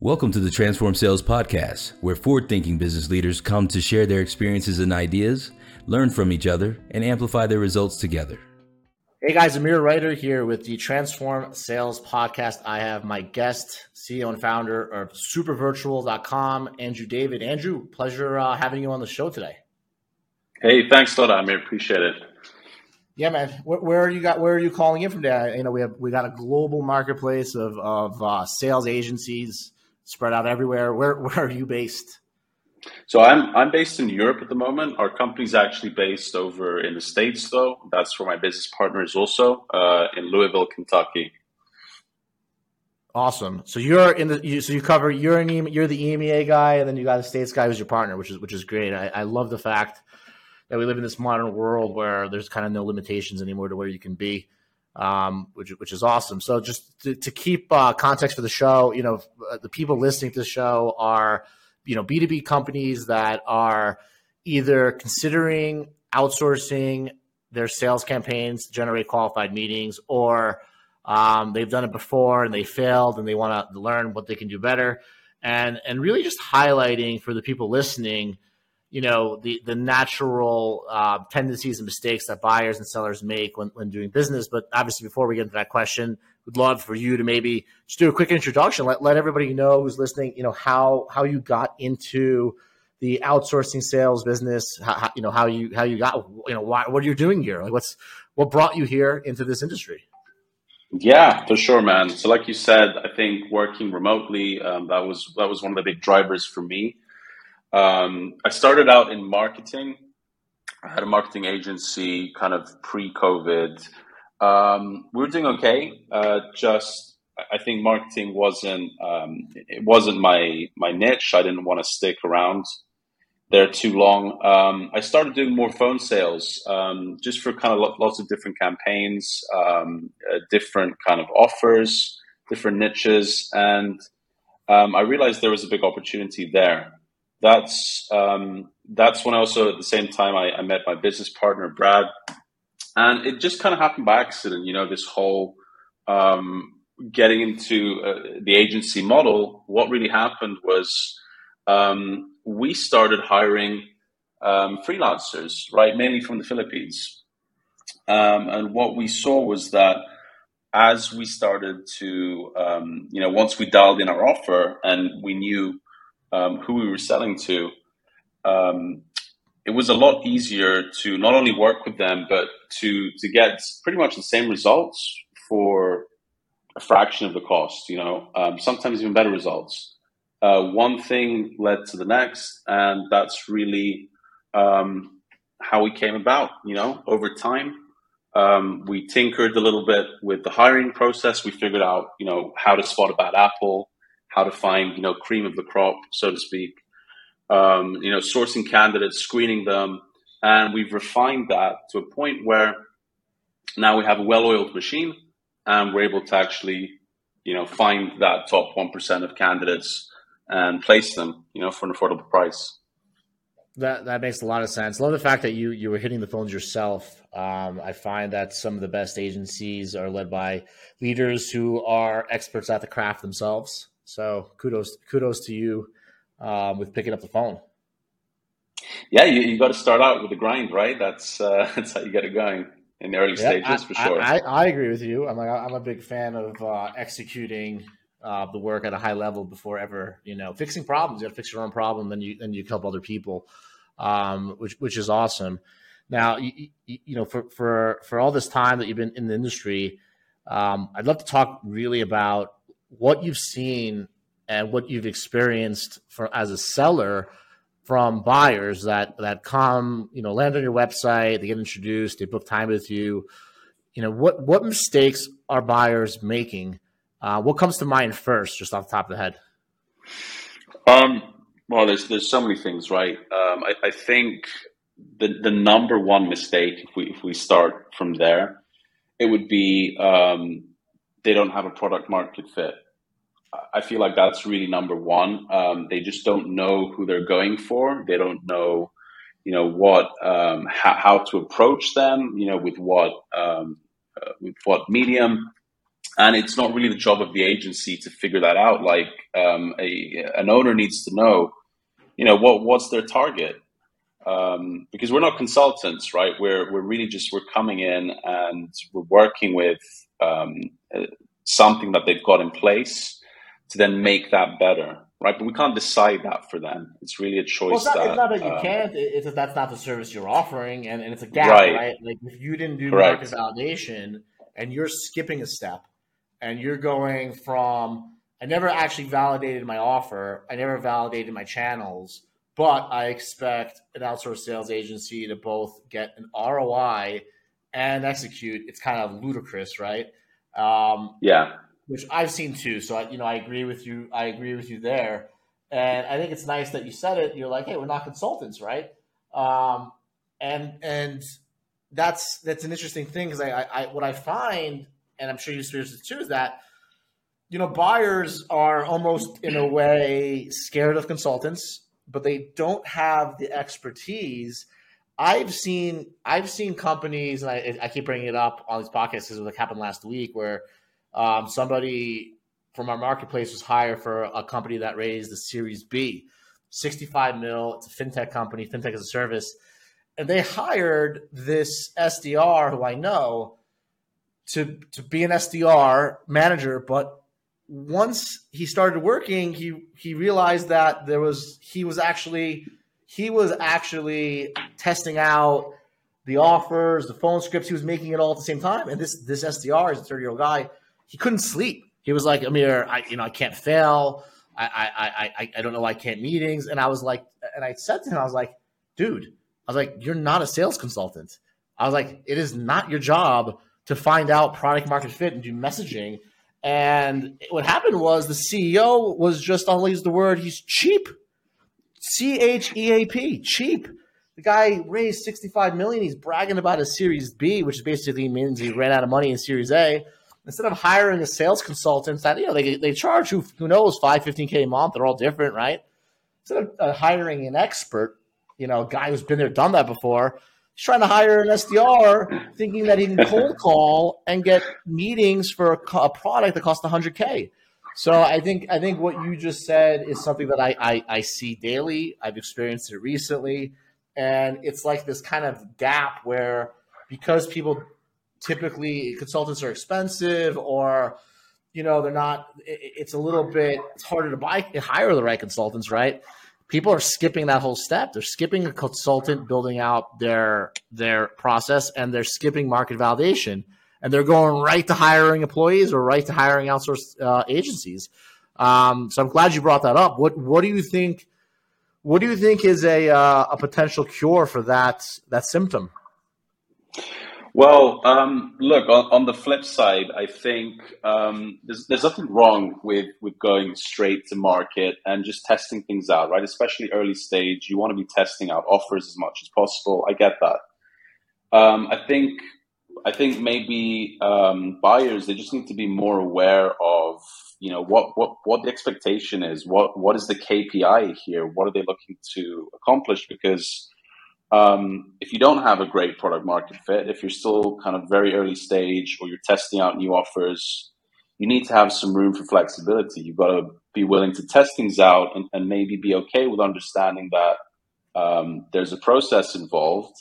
Welcome to the Transform Sales Podcast, where forward thinking business leaders come to share their experiences and ideas, learn from each other, and amplify their results together. Hey guys, Amir Reiter here with the Transform Sales Podcast. I have my guest, CEO and founder of supervirtual.com, Andrew David. Andrew, pleasure uh, having you on the show today. Hey, thanks, Todd. I appreciate it. Yeah, man. Where, where, are you got? Where are you calling in from? Today? You know, we have we got a global marketplace of of uh, sales agencies spread out everywhere. Where where are you based? So I'm I'm based in Europe at the moment. Our company's actually based over in the states, though. That's where my business partner is also uh, in Louisville, Kentucky. Awesome. So you're in the you, so you cover you're an you're the EMEA guy, and then you got a states guy who's your partner, which is which is great. I, I love the fact that we live in this modern world where there's kind of no limitations anymore to where you can be um, which which is awesome. So just to, to keep uh, context for the show, you know, uh, the people listening to the show are you know B two B companies that are either considering outsourcing their sales campaigns to generate qualified meetings, or um, they've done it before and they failed, and they want to learn what they can do better, and and really just highlighting for the people listening you know the the natural uh, tendencies and mistakes that buyers and sellers make when, when doing business. But obviously, before we get into that question, we'd love for you to maybe just do a quick introduction. Let let everybody know who's listening. You know how how you got into the outsourcing sales business. How, how, you know how you how you got you know why, what are you doing here? Like what's what brought you here into this industry? Yeah, for sure, man. So, like you said, I think working remotely um, that was that was one of the big drivers for me. Um, I started out in marketing. I had a marketing agency kind of pre COVID. Um, we were doing okay. Uh, just, I think marketing wasn't, um, it wasn't my, my niche. I didn't want to stick around there too long. Um, I started doing more phone sales, um, just for kind of lots of different campaigns, um, uh, different kind of offers, different niches. And, um, I realized there was a big opportunity there that's um, that's when also at the same time I, I, met my business partner Brad, and it just kind of happened by accident. You know, this whole um, getting into uh, the agency model. What really happened was um, we started hiring um, freelancers, right, mainly from the Philippines, um, and what we saw was that as we started to, um, you know, once we dialed in our offer and we knew um, who we were selling to, um, it was a lot easier to not only work with them, but to to get pretty much the same results for a fraction of the cost. You know, um, sometimes even better results. Uh, one thing led to the next, and that's really um, how we came about. You know, over time, um, we tinkered a little bit with the hiring process. We figured out, you know, how to spot a bad apple, how to find you know cream of the crop, so to speak. Um, you know, sourcing candidates, screening them, and we've refined that to a point where now we have a well-oiled machine, and we're able to actually you know find that top one percent of candidates and place them you know for an affordable price. That that makes a lot of sense. Love the fact that you you were hitting the phones yourself. Um, I find that some of the best agencies are led by leaders who are experts at the craft themselves. So kudos kudos to you um, with picking up the phone. Yeah, you, you got to start out with the grind, right? That's uh, that's how you get it going in the early yeah, stages I, for sure. I, I, agree with you. I'm like I'm a big fan of uh, executing uh, the work at a high level before ever you know fixing problems. You got to fix your own problem, then you then you help other people, um, which which is awesome. Now you, you, you, know for for for all this time that you've been in the industry, um, I'd love to talk really about what you've seen and what you've experienced for as a seller from buyers that that come, you know, land on your website, they get introduced, they book time with you. You know, what what mistakes are buyers making? Uh, what comes to mind first, just off the top of the head? Um, well, there's there's so many things, right? Um, I, I think the the number one mistake, if we if we start from there, it would be um, they don't have a product market fit. I feel like that's really number one. Um, they just don't know who they're going for. They don't know, you know, what um, how, how, to approach them. You know, with what um, uh, with what medium, and it's not really the job of the agency to figure that out. Like um, a, an owner needs to know, you know, what what's their target, um, because we're not consultants, right? We're we're really just we're coming in and we're working with um, uh, something that they've got in place to then make that better, right? But we can't decide that for them. It's really a choice. Well, it's, not, that, it's not that you uh, can't. It's that that's not the service you're offering, and, and it's a gap, Right. right. Like if you didn't do Correct. market validation, and you're skipping a step, and you're going from I never actually validated my offer, I never validated my channels, but I expect an outsourced sales agency to both get an ROI and execute. It's kind of ludicrous, right? Um, yeah, which I've seen too. So I, you know, I agree with you. I agree with you there, and I think it's nice that you said it. You're like, hey, we're not consultants, right? Um, and and that's that's an interesting thing because I, I, I what I find, and I'm sure you experience it too, is that you know buyers are almost in a way scared of consultants, but they don't have the expertise. I've seen I've seen companies, and I, I keep bringing it up on these podcasts because it happened last week, where um, somebody from our marketplace was hired for a company that raised the Series B, 65 mil. It's a fintech company, fintech as a service. And they hired this SDR who I know to, to be an SDR manager. But once he started working, he, he realized that there was, he was actually, he was actually testing out the offers, the phone scripts. He was making it all at the same time. And this, this SDR is a 30 year old guy he couldn't sleep. He was like, Amir, I, you know, I can't fail. I, I, I, I don't know why I can't meetings. And I was like, and I said to him, I was like, dude, I was like, you're not a sales consultant. I was like, it is not your job to find out product market fit and do messaging. And what happened was the CEO was just, I'll use the word, he's cheap. C H E A P, cheap. The guy raised 65 million. He's bragging about a Series B, which basically means he ran out of money in Series A instead of hiring a sales consultant that you know they, they charge who, who knows 5 15k a month they're all different right instead of uh, hiring an expert you know a guy who's been there done that before he's trying to hire an sdr thinking that he can cold call and get meetings for a, a product that costs 100k so i think i think what you just said is something that I, I i see daily. I've experienced it recently. And it's like this kind of gap where because people typically consultants are expensive or you know they're not it's a little bit it's harder to buy hire the right consultants right? People are skipping that whole step. They're skipping a consultant building out their their process and they're skipping market validation and they're going right to hiring employees or right to hiring outsourced uh, agencies um, so i'm glad you brought that up what what do you think what do you think is a uh, a potential cure for that that symptom Well, um, look on, on, the flip side, I think um, there's, there's nothing wrong with with going straight to market and just testing things out, right? Especially early stage, you want to be testing out offers as much as possible. I get that. Um, I think I think maybe um, buyers they just need to be more aware of you know what what what the expectation is, what what is the KPI here, what are they looking to accomplish because um, if you don't have a great product market fit, if you're still kind of very early stage or you're testing out new offers, you need to have some room for flexibility. You've got to be willing to test things out and, and maybe be okay with understanding that um, there's a process involved.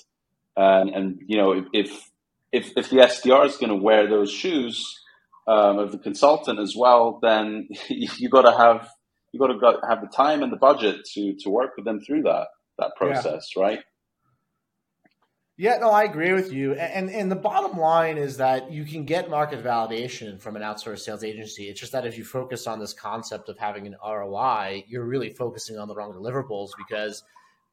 And, and you know, if, if, if if the SDR is going to wear those shoes um, of the consultant as well, then you got to have you got to have the time and the budget to to work with them through that that process, yeah. right? Yeah, no, I agree with you. And and the bottom line is that you can get market validation from an outsourced sales agency. It's just that if you focus on this concept of having an ROI, you're really focusing on the wrong deliverables because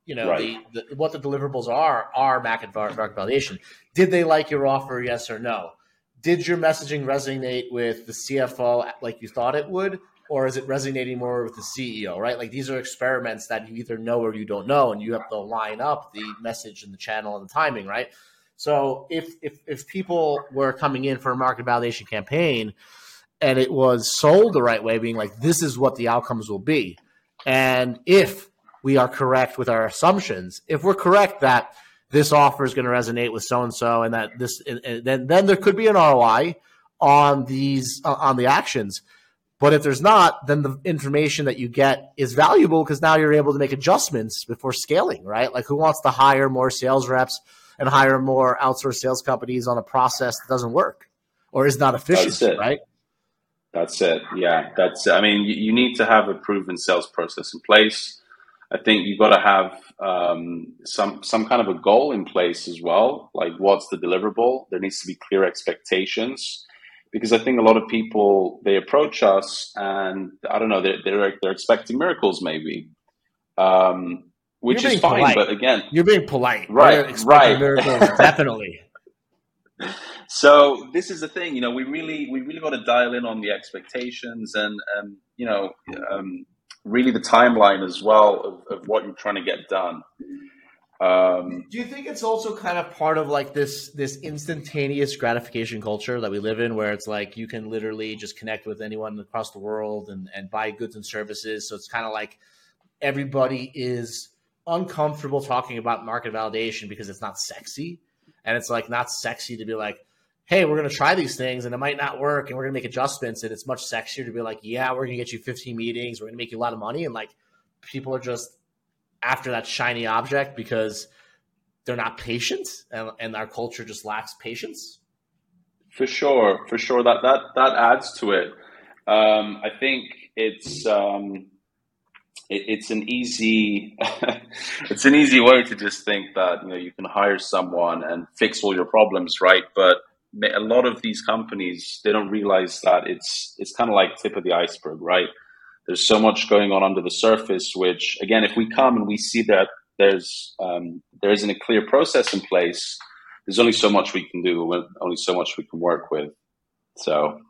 you know right. the, the, what the deliverables are are market market validation. Did they like your offer? Yes or no? Did your messaging resonate with the CFO like you thought it would? or is it resonating more with the CEO, right? Like these are experiments that you either know or you don't know, and you have to line up the message and the channel and the timing, right? So if if if people were coming in for a market validation campaign and it was sold the right way, being like this is what the outcomes will be, and if we are correct with our assumptions, if we're correct that this offer is going to resonate with so and so, and that this, and then then there could be an ROI on these uh, on the actions. But if there's not, then the information that you get is valuable because now you're able to make adjustments before scaling, right? Like who wants to hire more sales reps and hire more outsourced sales companies on a process that doesn't work or is not efficient, right? That's it. Yeah, that's. I mean, you, need to have a proven sales process in place. I think you've got to have um, some some kind of a goal in place as well. Like, what's the deliverable? There needs to be clear expectations because I think a lot of people they approach us and I don't know they're they're, they're expecting miracles maybe, um, which is fine. Polite. But again, you're being polite, right? Right, miracles, definitely. so this is the thing, you know, we really we really got to dial in on the expectations and and you know um, really the timeline as well of, of what you're trying to get done. Um, Do you think it's also kind of part of like this this instantaneous gratification culture that we live in, where it's like you can literally just connect with anyone across the world and, and buy goods and services? So it's kind of like everybody is uncomfortable talking about market validation because it's not sexy, and it's like not sexy to be like, hey, we're going to try these things and it might not work and we're going to make adjustments. And it's much sexier to be like, yeah, we're going to get you 15 meetings. We're going to make you a lot of money. And like people are just after that shiny object because they're not patient and, and our culture just lacks patience. For sure. For sure. That, that, that adds to it. Um, I think it's, um, it's an easy it's an easy way to just think that you know you can hire someone and fix all your problems right but a lot of these companies they don't realize that it's it's kind of like tip of the iceberg, right? There's so much going on under the surface. Which again, if we come and we see that there's um, there isn't a clear process in place, there's only so much we can do, only so much we can work with. So,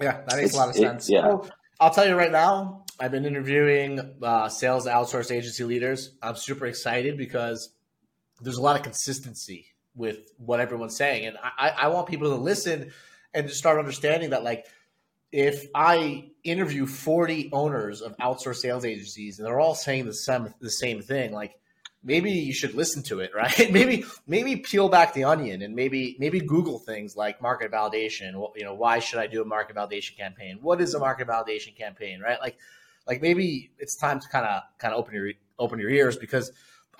yeah, that makes a lot of sense. It, yeah. I'll tell you right now, I've been interviewing uh, sales outsource agency leaders. I'm super excited because there's a lot of consistency with what everyone's saying. And I, I want people to listen and to start understanding that like if I interview 40 owners of outsourced sales agencies and they're all saying the same the same thing, like maybe you should listen to it, right? maybe maybe peel back the onion and maybe maybe Google things like market validation. You know, why should I do a market validation campaign? What is a market validation campaign, right? Like like maybe it's time to kind of kind of open your open your ears because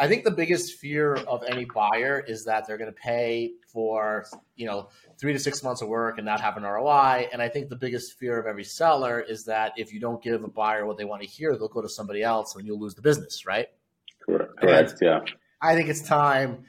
I think the biggest fear of any buyer is that they're going to pay for, you know, three to six months of work and not have an ROI. And I think the biggest fear of every seller is that if you don't give a buyer what they want to hear, they'll go to somebody else and you'll lose the business, right? Correct. Correct. Yeah. I think it's time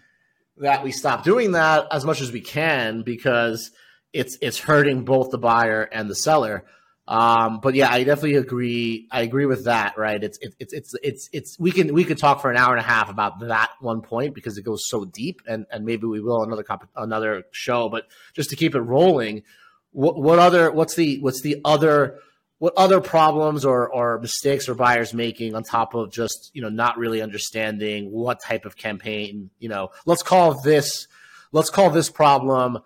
that we stop doing that as much as we can because it's it's hurting both the buyer and the seller. Um, but yeah, I definitely agree. I agree with that. Right? It's it's it's it's it's we can we could talk for an hour and a half about that one point because it goes so deep, and and maybe we will another comp- another show. But just to keep it rolling, what what other what's the what's the other what other problems or, or mistakes are buyers making on top of just you know not really understanding what type of campaign you know let's call this let's call this problem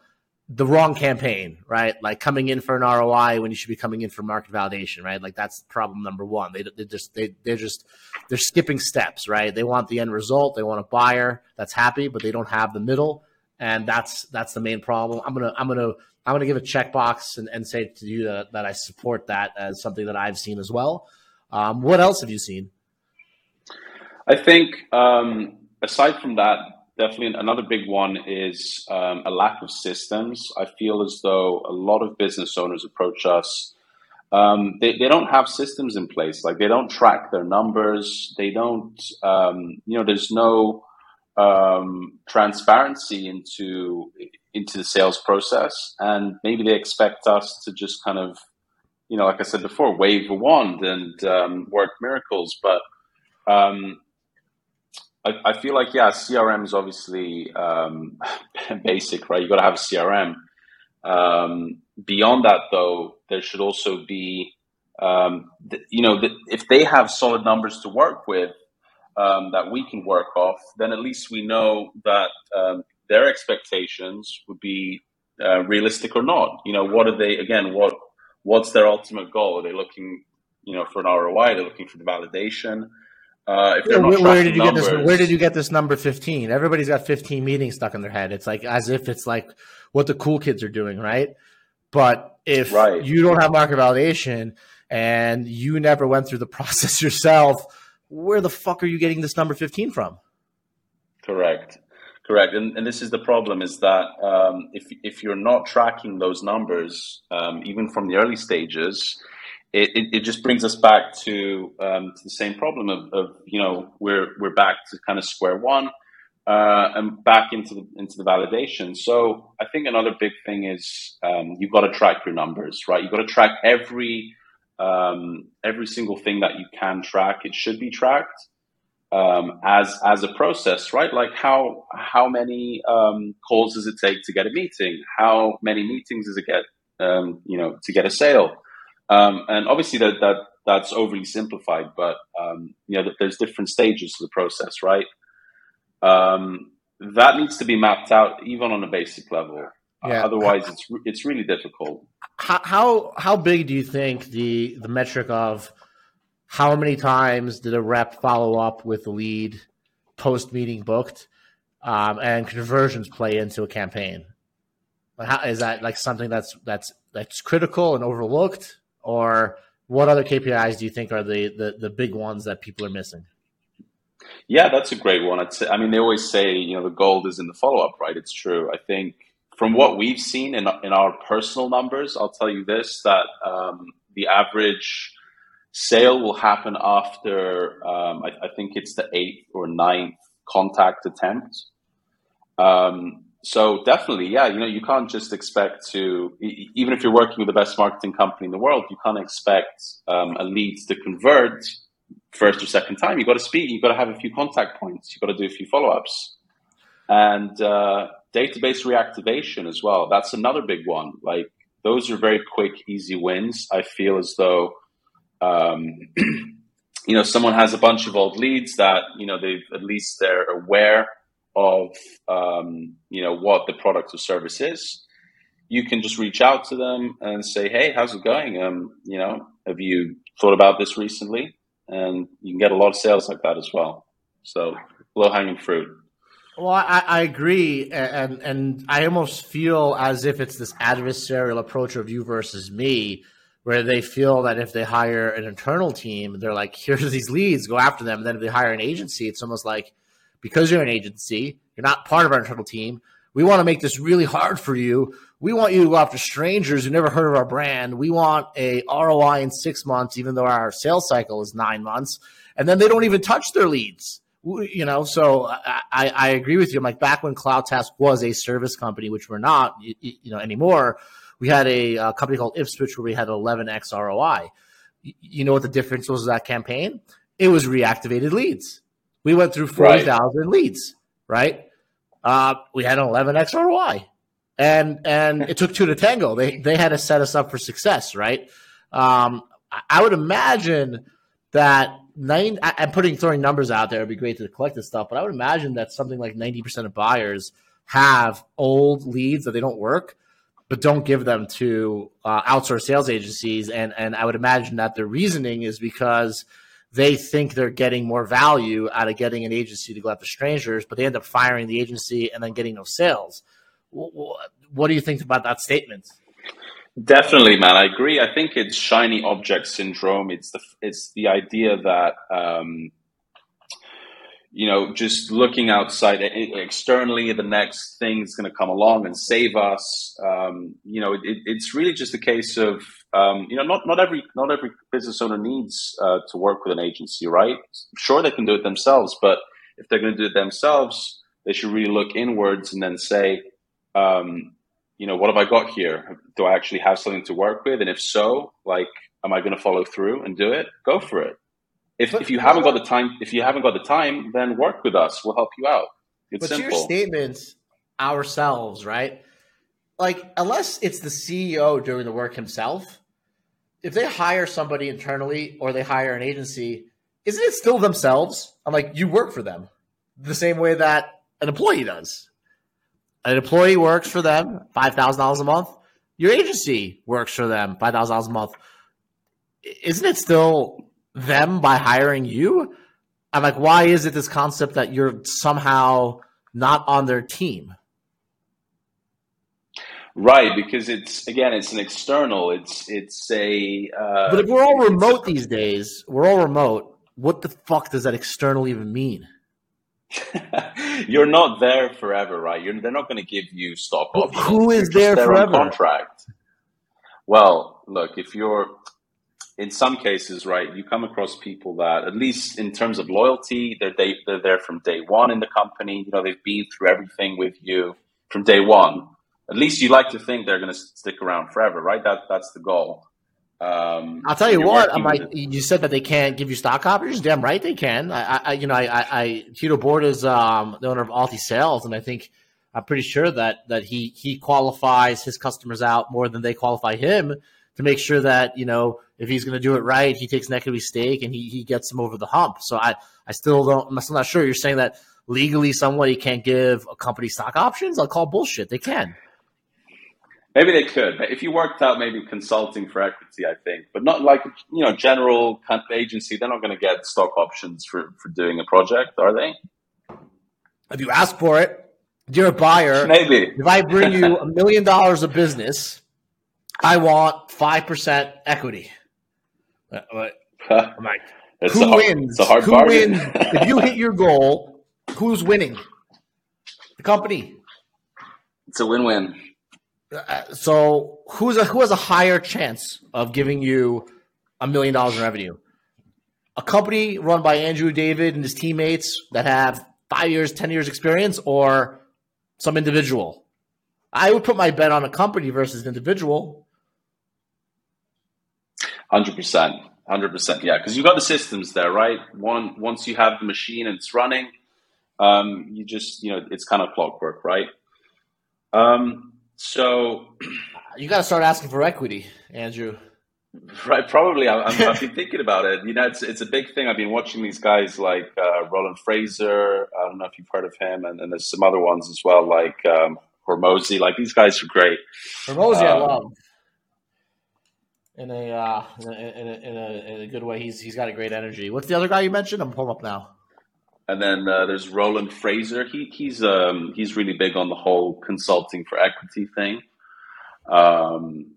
the wrong campaign, right? Like coming in for an ROI when you should be coming in for market validation, right? Like that's problem number one. They, they just they they're just they're skipping steps, right? They want the end result. They want a buyer that's happy, but they don't have the middle, and that's that's the main problem. I'm gonna I'm gonna I'm gonna give a checkbox and, and say to you that, that I support that as something that I've seen as well. Um, what else have you seen? I think um, aside from that, definitely another big one is um, a lack of systems. I feel as though a lot of business owners approach us. Um, they, they don't have systems in place. Like they don't track their numbers. They don't, um, you know, there's no um, transparency into into the sales process, and maybe they expect us to just kind of, you know, like I said before, wave a wand and um, work miracles. But um, I, I feel like yeah, CRM is obviously um, basic, right? You got to have a CRM. Um, beyond that, though, there should also be, um, th- you know, th- if they have solid numbers to work with um, that we can work off, then at least we know that um, their expectations would be uh, realistic or not. You know, what are they? Again, what what's their ultimate goal? Are they looking, you know, for an ROI? Are They're looking for the validation. Uh, where, where did you numbers, get this? Where did you get this number fifteen? Everybody's got fifteen meetings stuck in their head. It's like as if it's like what the cool kids are doing, right? But if Right. you don't have market validation and you never went through the process yourself, where the fuck are you getting this number 15 from? Correct. Correct. And, and this is the problem is that um, if, if you're not tracking those numbers, um, even from the early stages, it, it, it just brings us back to, um, to the same problem of, of, you know, we're, we're back to kind of square one uh, and back into the, into the validation. So I think another big thing is um, you've got to track your numbers, right? You've got to track every, um, every single thing that you can track. It should be tracked um, as as a process, right? Like how how many um, calls does it take to get a meeting? How many meetings does it get, um, you know, to get a sale? Um, and obviously that that that's overly simplified, but um, you know, there's different stages to the process, right? Um, that needs to be mapped out even on a basic level. Uh, Yeah. otherwise, it's it's really difficult. How, how big do you think the the metric of how many times did a rep follow up with the lead post meeting booked um, and conversions play into a campaign? How, is that like something that's that's that's critical and overlooked, or what other KPIs do you think are the the, the big ones that people are missing? Yeah, that's a great one. I mean, they always say, you know, the gold is in the follow up, right? It's true. I think from what we've seen in, in our personal numbers, I'll tell you this that um, the average sale will happen after, um, I, I think it's the eighth or ninth contact attempt. Um, so definitely, yeah, you know, you can't just expect to, even if you're working with the best marketing company in the world, you can't expect um, a lead to convert first or second time. You've got to speak. You've got to have a few contact points. You've got to do a few follow ups. And uh, database reactivation as well. That's another big one. Like those are very quick, easy wins. I feel as though, um, you know, someone has a bunch of old leads that, you know, they've at least they're aware of, um, you know, what the product or service is. You can just reach out to them and say, Hey, how's it going? Um, you know, have you thought about this recently? and you can get a lot of sales like that as well. So low hanging fruit. Well, I, I agree, and and I almost feel as if it's this adversarial approach of you versus me, where they feel that if they hire an internal team, they're like, "Here's these leads, go after them." And then if they hire an agency, it's almost like because you're an agency, you're not part of our internal team. We want to make this really hard for you. We want you to go after strangers who never heard of our brand. We want a ROI in six months, even though our sales cycle is nine months. And then they don't even touch their leads you know, so I, I agree with you. I'm like back when CloudTask was a service company, which we're not, you, you know, anymore. We had a, a, company called Ipswitch where we had 11x ROI. You know what the difference was of that campaign? It was reactivated leads. We went through 40,000 right. leads, right? Uh, we had an 11x ROI, and and it took two to tango. They they had to set us up for success, right? Um, I would imagine that nine I'm putting throwing numbers out there. It'd be great to collect this stuff, but I would imagine that something like 90% of buyers have old leads that they don't work, but don't give them to uh, outsourced sales agencies. And and I would imagine that their reasoning is because they think they're getting more value out of getting an agency to go after strangers, but they end up firing the agency and then getting no sales. What, do you think about that statement? Definitely, man. I agree. I think it's shiny object syndrome. It's the it's the idea that um, you know just looking outside externally, the next thing is going to come along and save us. Um, you know, it, it's really just a case of um, you know not not every not every business owner needs uh, to work with an agency, right? Sure, they can do it themselves, but if they're going to do it themselves, they should really look inwards and then say. Um, you know, what have I got here? Do I actually have something to work with? And if so, like, am I going to follow through and do it? Go for it. If, but, if you haven't got the time, if you haven't got the time, then work with us. We'll help you out. It's but simple. your statements ourselves, right? Like, unless it's the CEO doing the work himself, if they hire somebody internally or they hire an agency, isn't it still themselves? I'm like, you work for them the same way that an employee does an employee works for them five thousand dollars a month. Your agency works for them five thousand dollars a month. Isn't it still them by hiring you? I'm like, why is it this concept that you're somehow not on their team? Right, because it's again, it's an external. It's it's a. Uh, but if we're all remote these days, we're all remote. What the fuck does that external even mean? you're not there forever, right? You're, they're not going to give you stock options. Who is there, there forever? contract. Well, look, if you're in some cases, right, you come across people that, at least in terms of loyalty, they're they, they're there from day one in the company. You know, they've been through everything with you from day one. At least you like to think they're going to stick around forever, right? That that's the goal. Um, I'll tell you what. I'm like, you said that they can't give you stock options. Damn right they can. I, I you know, I, I, I Tito Bohrt is um, the owner of AltiSales, and I think I'm pretty sure that that he he qualifies his customers out more than they qualify him to make sure that you know if he's going to do it right, he takes an equity stake and he he gets him over the hump. So I I still don't. I'm still not sure. You're saying that legally somebody can't give a company stock options? I'll call bullshit. They can. Maybe they could. But if you worked out maybe consulting for equity, I think, but not like you know general agency. They're not going to get stock options for for doing a project, are they? If you ask for it, you're a buyer. Maybe. If I bring you a million dollars of business, I want five percent equity. Uh, I'm like, it's who hard, wins? who bargain. wins? if you hit your goal, who's winning? The company. It's a win-win. Uh, so who's a, who has a higher chance of giving you a million dollars in revenue? A company run by Andrew David and his teammates that have five years, ten years experience, or some individual? I would put my bet on a company versus an individual. Hundred percent, hundred percent. Yeah, because you've got the systems there, right? One once you have the machine and it's running, um, you just you know it's kind of clockwork, right? Um, so you got to start asking for equity, Andrew. Right, probably. I, have been thinking about it. You know, it's it's a big thing. I've been watching these guys like uh, Roland Frazier. I don't know if you've heard of him, and, and there's some other ones as well, like um, Hormozi. Like these guys are great. Hormozi, um, I love. In a, uh, in a, in a, in a good way. He's he's got a great energy. What's the other guy you mentioned? I'm pulling up now. And then uh, there's Roland Frazier. He he's um he's really big on the whole consulting for equity thing. Um,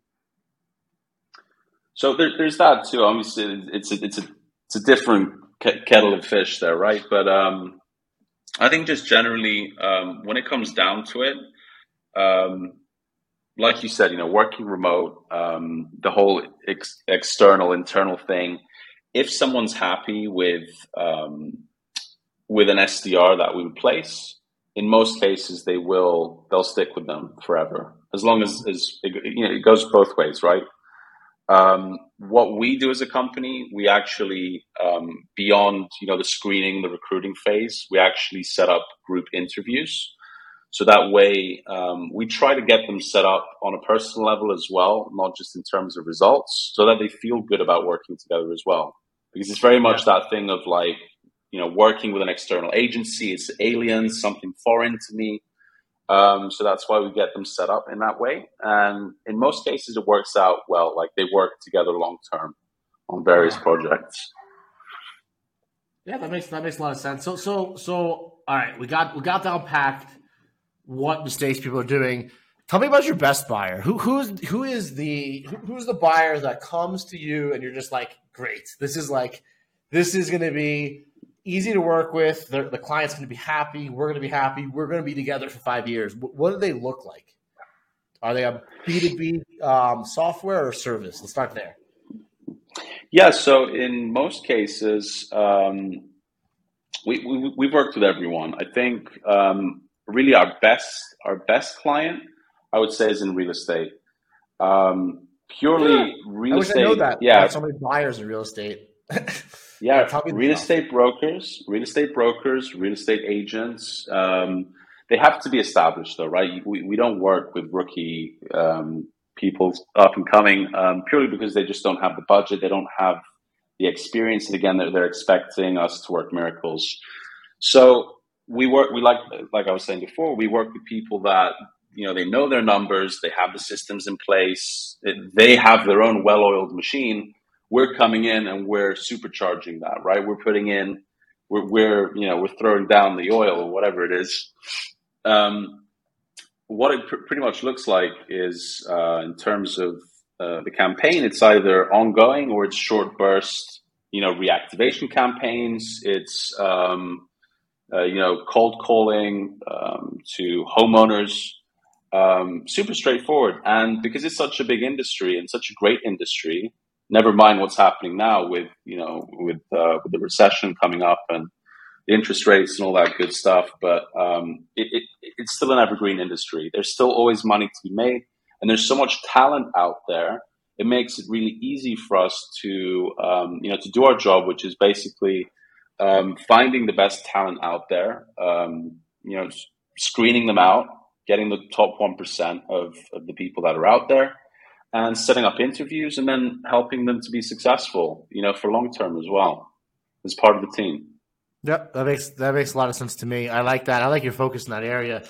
so there, there's that too. Obviously, it's a, it's a it's a different kettle of fish there, right? But um, I think just generally, um, when it comes down to it, um, like you said, you know, working remote, um, the whole ex- external internal thing. If someone's happy with um, with an SDR that we place, in most cases they will they'll stick with them forever. As long as, as it, you know it goes both ways right? Um, what we do as a company we actually um, beyond you know the screening the recruiting phase we actually set up group interviews so that way um, we try to get them set up on a personal level as well not just in terms of results so that they feel good about working together as well because it's very much yeah. that thing of like you know, working with an external agency. It's alien, something foreign to me. Um, so that's why we get them set up in that way. And in most cases, it works out well. Like they work together long term on various projects. Yeah, that makes that makes a lot of sense. So so so all right, we got we got down packed what mistakes people are doing. Tell me about your best buyer. Who who's who is the who's the buyer that comes to you and you're just like, great, this is like this is going to be easy to work with. The, the client's going to be happy. We're going to be happy. We're going to be together for five years. What do they look like? Are they a B2B um, software or service? Let's start there. Yeah, so in most cases, um, we, we, we've worked with everyone. I think um, really our best our best client, I would say, is in real estate. Um, purely yeah. real I estate. I know that. Yeah, so many buyers in real estate. Yeah, real estate brokers, real estate brokers, real estate agents. Um, they have to be established, though, right? We, we don't work with rookie um, people up and coming um, purely because they just don't have the budget. They don't have the experience, and again, they're, they're expecting us to work miracles. So we work. We like, like I was saying before, we work with people that you know they know their numbers, they have the systems in place, they have their own well-oiled machine we're coming in and we're supercharging that, right? We're putting in, we're, we're you know, we're throwing down the oil or whatever it is. Um, what it pr- pretty much looks like is uh, in terms of uh, the campaign, it's either ongoing or it's short burst, you know, reactivation campaigns. It's um, uh, you know cold calling um, to homeowners. Um, super straightforward, and because it's such a big industry and such a great industry, never mind what's happening now with you know with uh, with the recession coming up and the interest rates and all that good stuff. But um, it, it, it's still an evergreen industry. There's still always money to be made, and there's so much talent out there. It makes it really easy for us to um, you know to do our job, which is basically um, finding the best talent out there. Um, you know, screening them out, getting the top one percent of, of the people that are out there. And setting up interviews and then helping them to be successful, you know, for long term as well, as part of the team. Yep, that makes that makes a lot of sense to me. I like that. I like your focus in that area.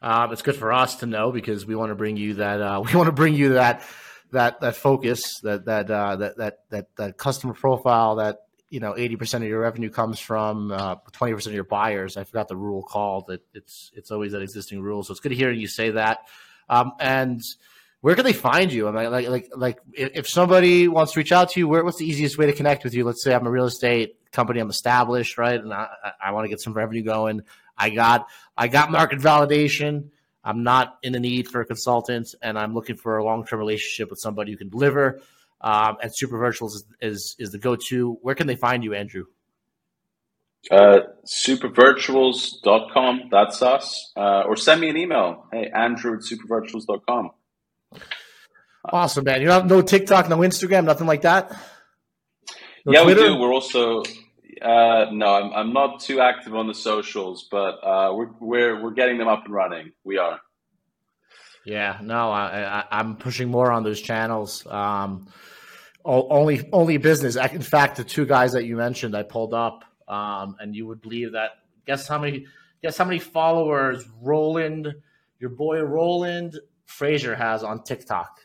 Um, it's good for us to know because we want to bring you that. Uh, we want to bring you that that that focus, that that uh, that that that that customer profile that you know eighty percent of your revenue comes from uh, twenty uh, percent of your buyers. I forgot the rule called. It, it's it's always that existing rule. So it's good to hear you say that. Um, and where can they find you? I mean, like like like if somebody wants to reach out to you, where what's the easiest way to connect with you? Let's say I'm a real estate company I'm established, right? And I, I want to get some revenue going. I got I got market validation. I'm not in the need for a consultant, and I'm looking for a long term relationship with somebody who can deliver. Um, and Super Virtuals is, is, is the go to. Where can they find you, Andrew? Uh, supervirtuals.com. That's us. Uh, or send me an email. Hey, Andrew at supervirtuals.com. Awesome, man. You have no TikTok, no Instagram, nothing like that? No yeah, Twitter? we do. We're also uh, no, I'm, I'm not too active on the socials, but uh, we're we're we're getting them up and running. We are. Yeah, no, I, I am pushing more on those channels. Um, only only business. In fact, the two guys that you mentioned, I pulled up, um, and you would believe that. Guess how many? Guess how many followers Roland, your boy Roland Frazier has on TikTok?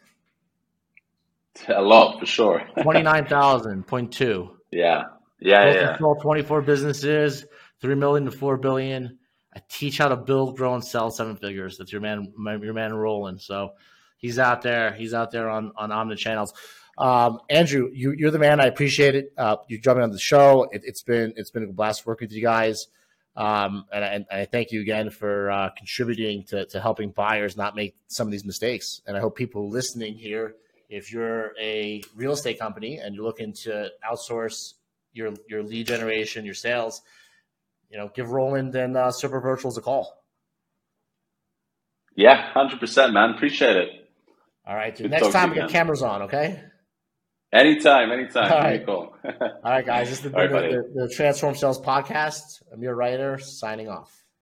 A lot for sure. Twenty nine thousand point two. Yeah. Yeah, Both yeah. Control 24 businesses, 3 million to 4 billion. I teach how to build, grow, and sell seven figures. That's your man, your man Roland. So he's out there. He's out there on on Omni channels. Um, Andrew, you, are the man. I appreciate it. Uh, you jumping on the show. It, has been it's been a blast working with you guys. Um, and, and, I thank you again for uh, contributing to, to helping buyers not make some of these mistakes. And I hope people listening here, if you're a real estate company and you're looking to outsource your your lead generation, your sales, you know, give Roland and uh, Super Virtuals a call. Yeah, hundred percent, man. Appreciate it. All right, dude. Next time we get cameras on, okay? Anytime, anytime. All right, cool. All right, guys. This is the, right, the, the, the Transform Sales podcast. Amir Reiter signing off.